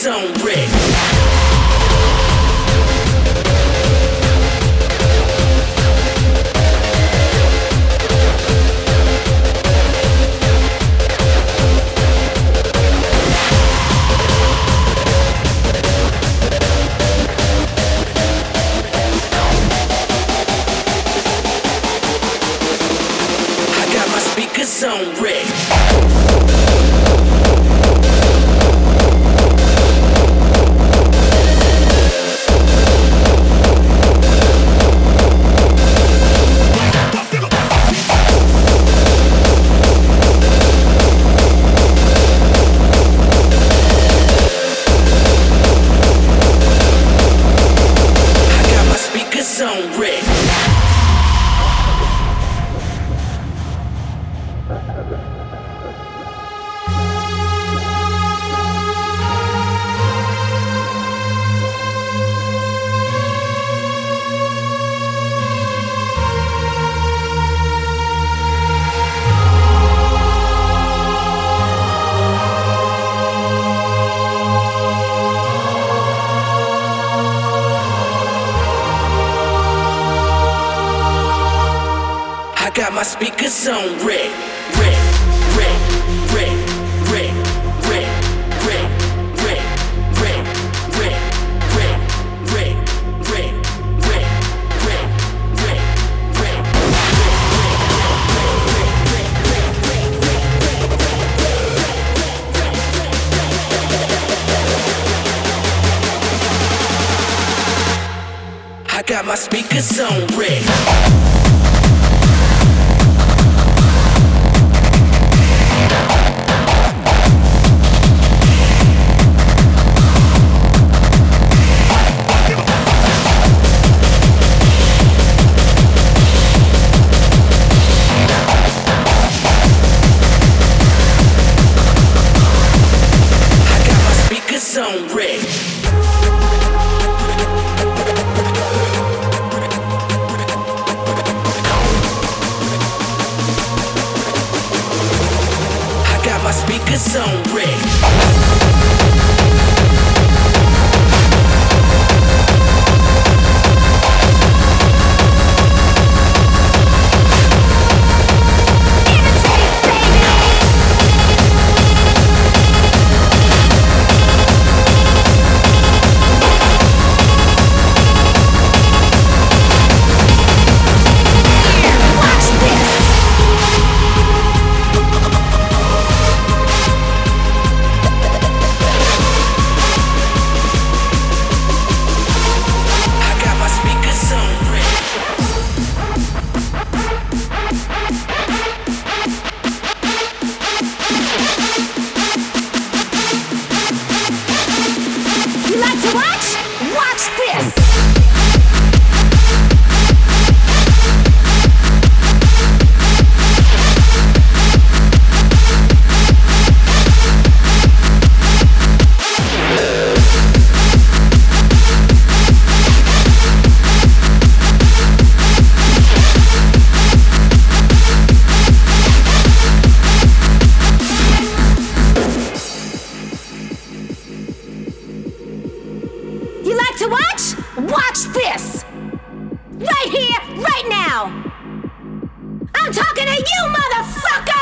zone rich. You like to watch? Watch this! Right here, right now! I'm talking to you, motherfucker!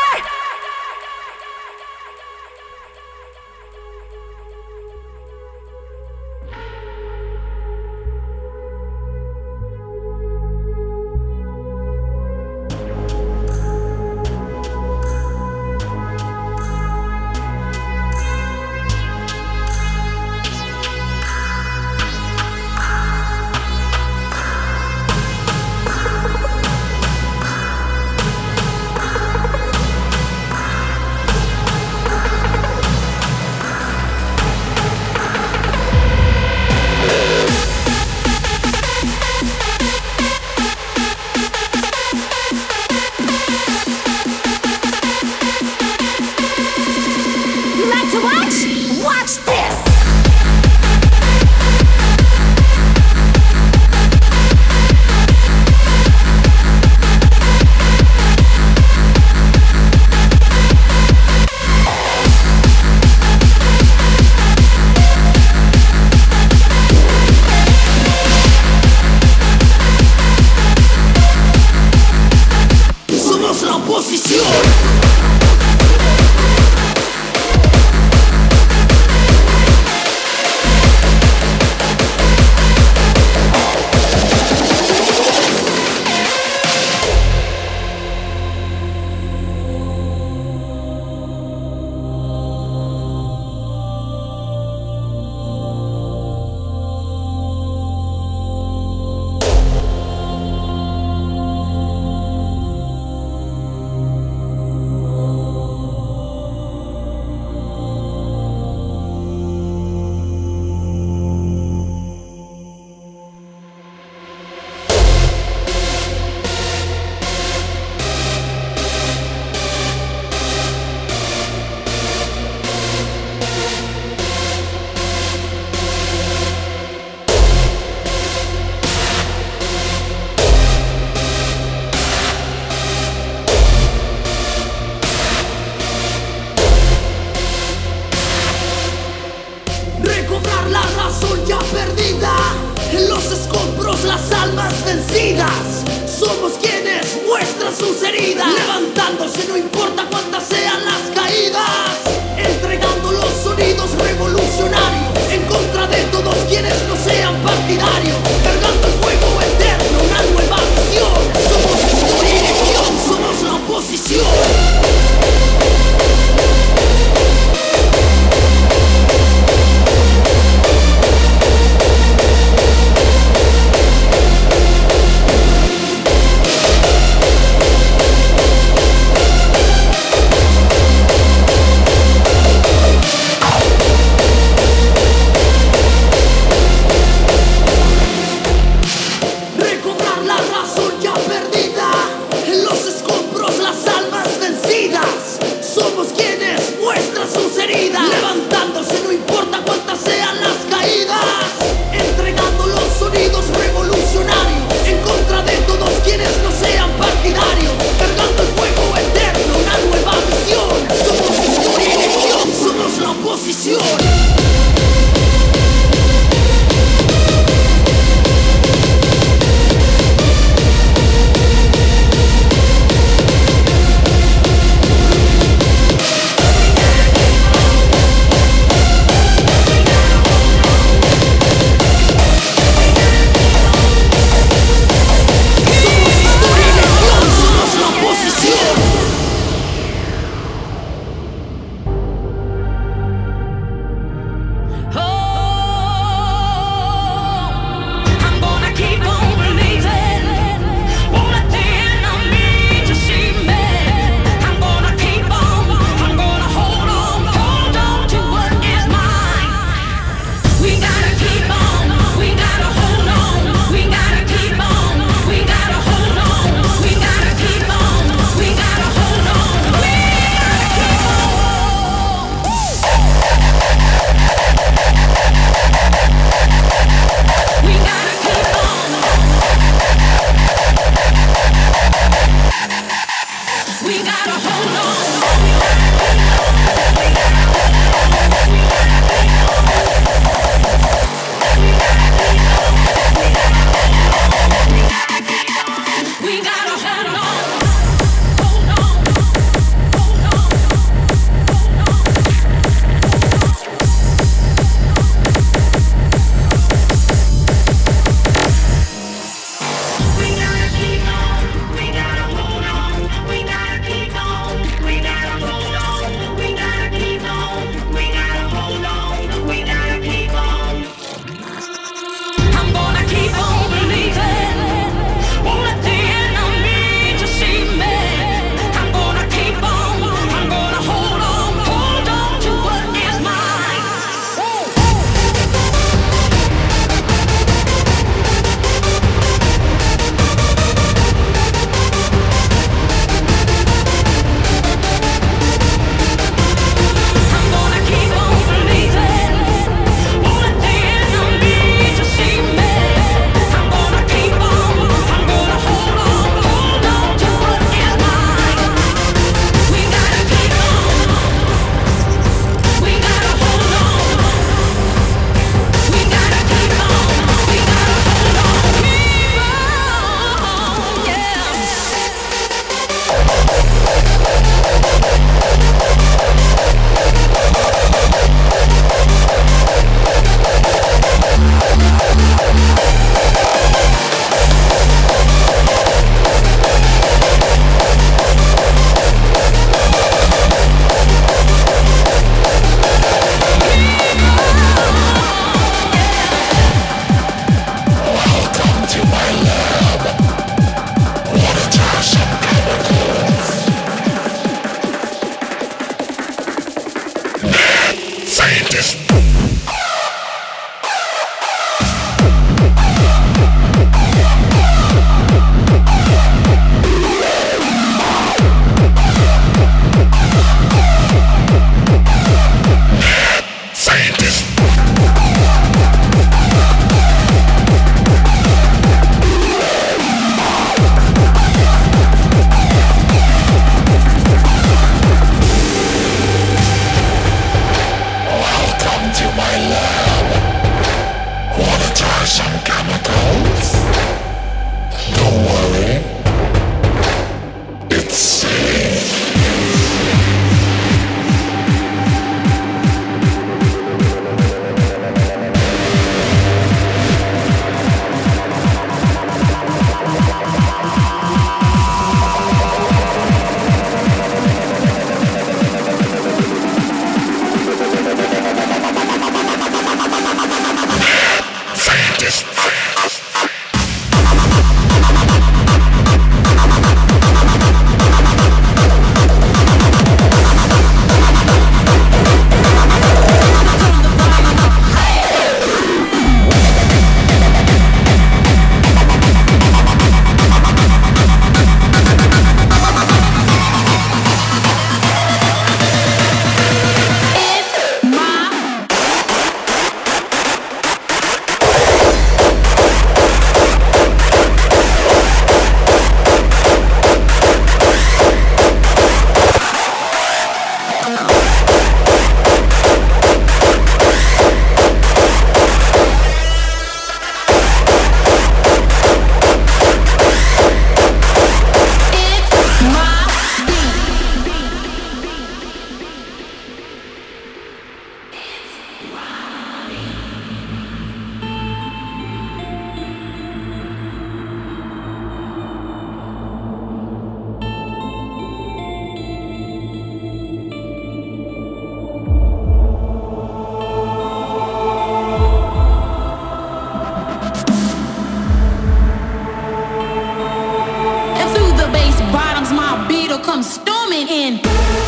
coming in.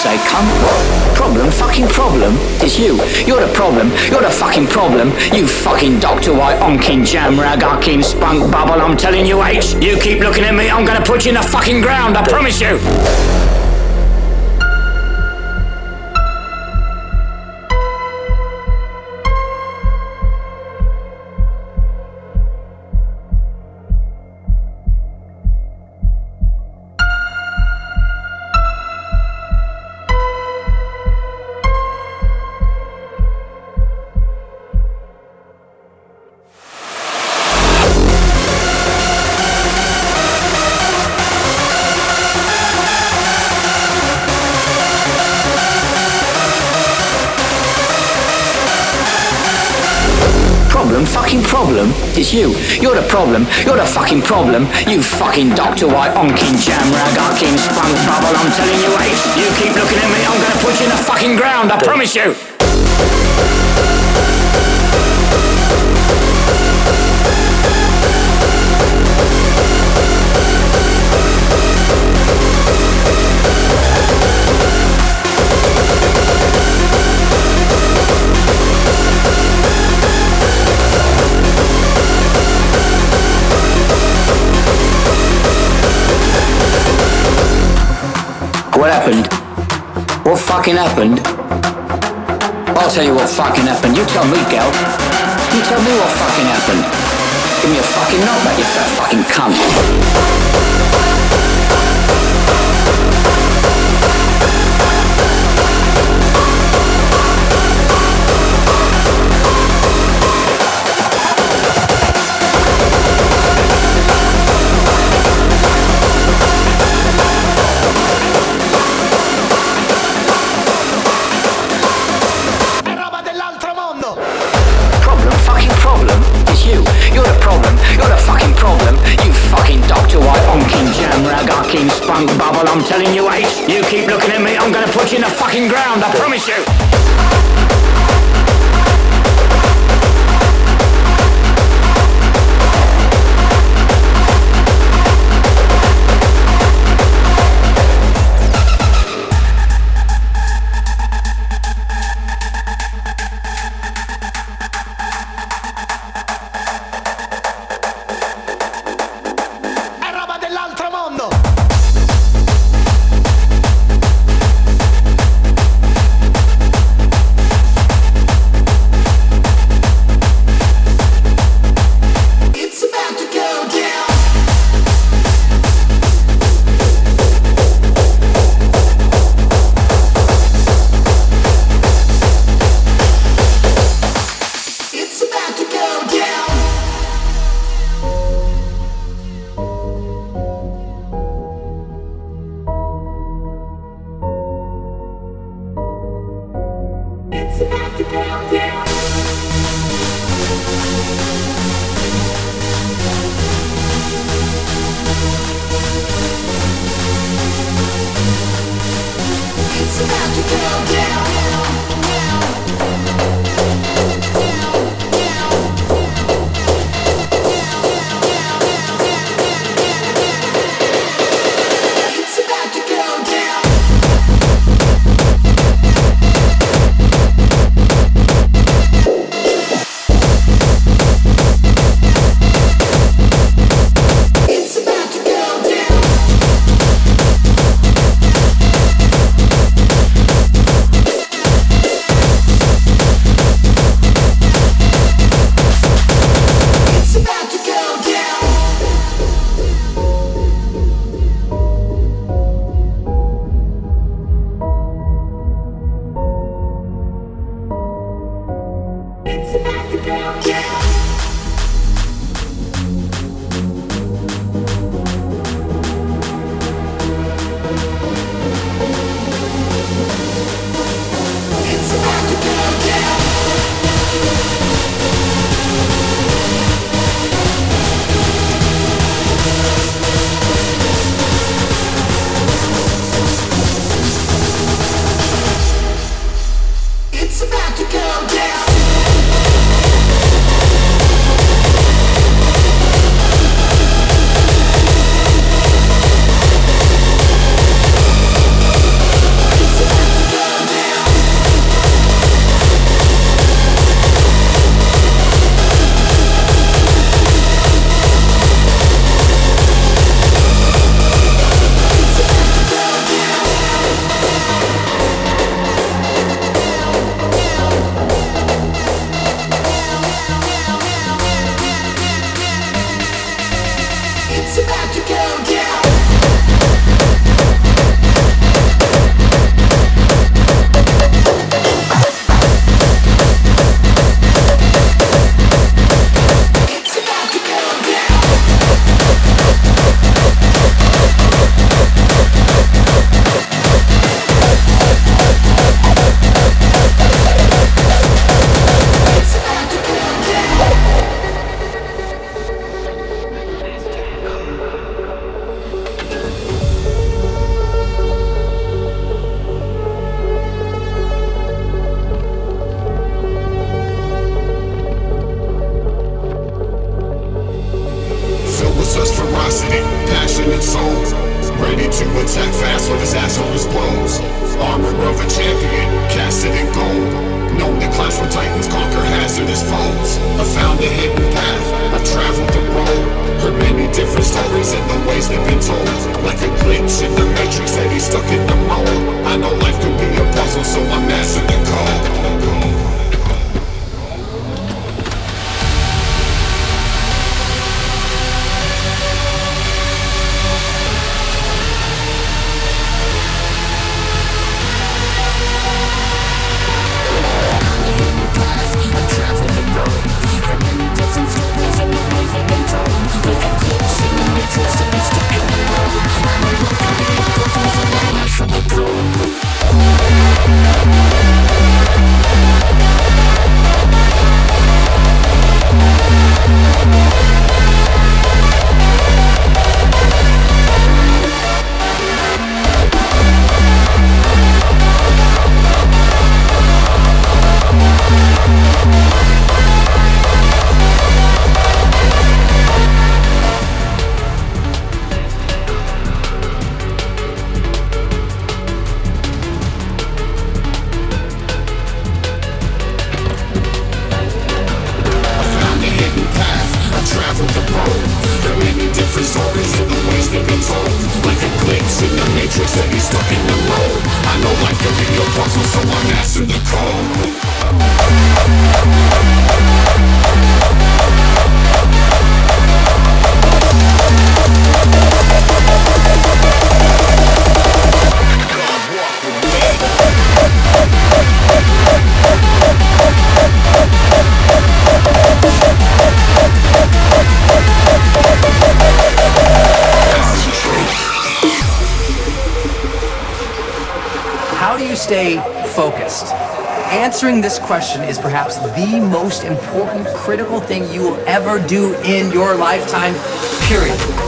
say, cunt. Problem, fucking problem. It's you. You're the problem. You're the fucking problem. You fucking Dr. White, onkin jam rag, onkin spunk bubble. I'm telling you, H. You keep looking at me, I'm gonna put you in the fucking ground. I promise you. The problem. You're the fucking problem. You fucking Dr. White, onkin jam rag, onkin spunk bubble. I'm telling you, Ace. You keep looking at me, I'm gonna put you in the fucking ground. I promise you. Happened? What fucking happened? I'll tell you what fucking happened. You tell me, gal. You tell me what fucking happened. Give me a fucking knockback, you fat fucking cunt. I'm telling you, H. You keep looking at me, I'm gonna put you in the fucking ground, I promise you. Question is perhaps the most important critical thing you will ever do in your lifetime, period.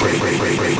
Concentrate.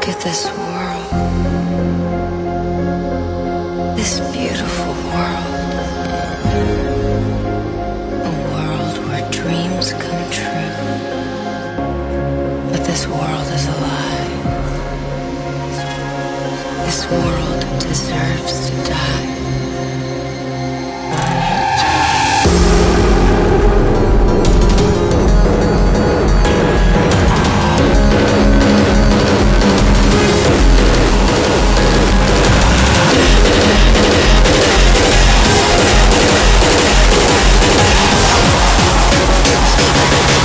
Look at this world. This beautiful world. A world where dreams come true. But this world is a lie. This world deserves to die. Thank you.